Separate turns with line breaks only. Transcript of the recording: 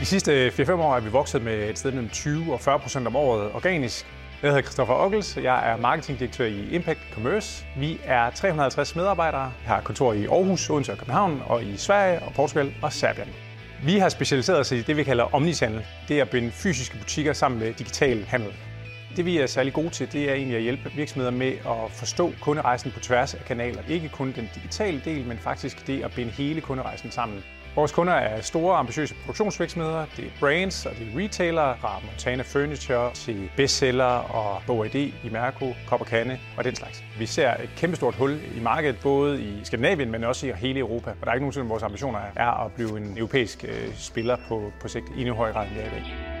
De sidste 4-5 år er vi vokset med et sted mellem 20 og 40 procent om året organisk. Jeg hedder Christoffer Ockels, jeg er marketingdirektør i Impact Commerce. Vi er 350 medarbejdere. vi har kontor i Aarhus, Odense og København, og i Sverige og Portugal og Serbien. Vi har specialiseret os i det, vi kalder omnichannel. Det er at binde fysiske butikker sammen med digital handel. Det vi er særlig gode til, det er egentlig at hjælpe virksomheder med at forstå kunderejsen på tværs af kanaler. Ikke kun den digitale del, men faktisk det at binde hele kunderejsen sammen. Vores kunder er store, ambitiøse produktionsvirksomheder, det er brands og det er retailere, fra Montana Furniture til bestseller og BOAD i Mærko, Kop og Kande og den slags. Vi ser et kæmpestort hul i markedet, både i Skandinavien, men også i hele Europa. Og der er ikke nogen af vores ambitioner er at blive en europæisk øh, spiller på, på sigt i endnu højere grad end det er i dag.